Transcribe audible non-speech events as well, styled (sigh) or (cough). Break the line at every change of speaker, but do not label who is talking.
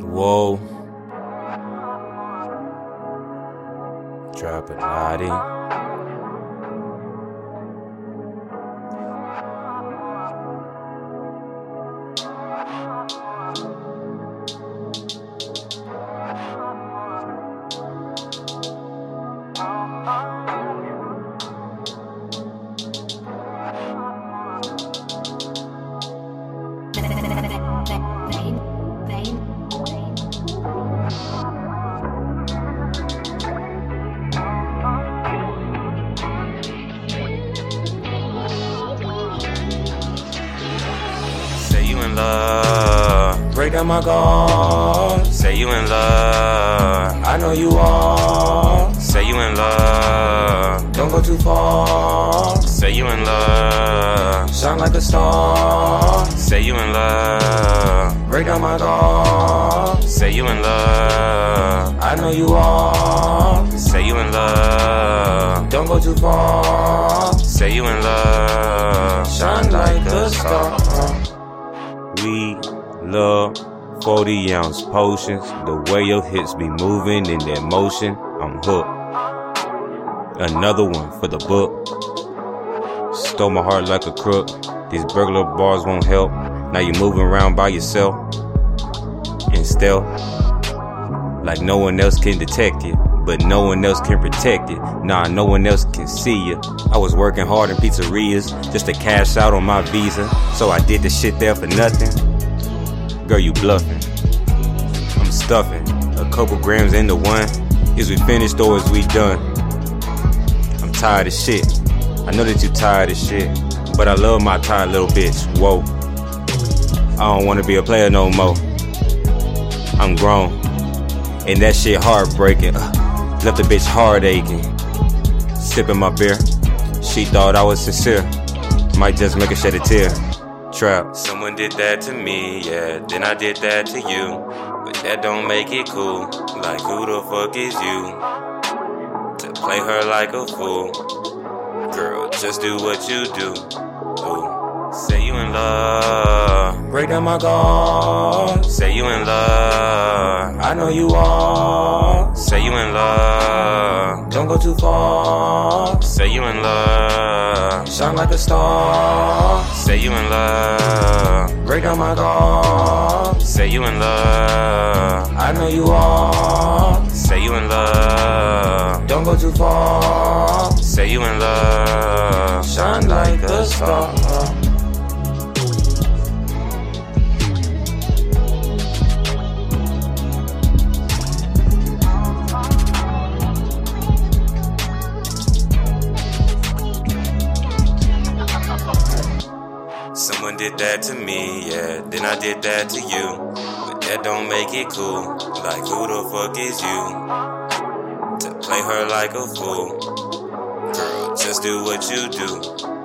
Whoa. Drop it, Lottie. (laughs) love. Break down my guard. Say you in love. I know you are. Say you in love. Don't go too far. Say you in love. Shine like a star. Say you in love. Break down my guard. Say you in love. I know you are. Say you in love. Don't go too far. Say you in love. Shine like a star. We love 40 ounce potions. The way your hips be moving in that motion, I'm hooked. Another one for the book. Stole my heart like a crook. These burglar bars won't help. Now you're moving around by yourself. And stealth. Like no one else can detect you. But no one else can protect it. Nah, no one else can see you. I was working hard in pizzerias just to cash out on my visa. So I did the shit there for nothing. Girl, you bluffing. I'm stuffing. A couple grams into one. Is we finished or is we done? I'm tired of shit. I know that you tired of shit. But I love my tired little bitch. Whoa. I don't wanna be a player no more. I'm grown. And that shit heartbreaking. Left the bitch heart aching. Sipping my beer. She thought I was sincere. Might just make her shed a tear. Trap. Someone did that to me, yeah. Then I did that to you. But that don't make it cool. Like who the fuck is you? To play her like a fool. Girl, just do what you do. Ooh. Say you in love. Break down my guard. Say you in love. I know you are. In love. Don't go too far. Say you in love. Shine like a star. Say you in love. Break down my guard. Say you in love. I know you are. Say you in love. Don't go too far. Say you in love. Shine like a star. Someone did that to me, yeah. Then I did that to you. But that don't make it cool. Like, who the fuck is you? To play her like a fool. Girl, just do what you do.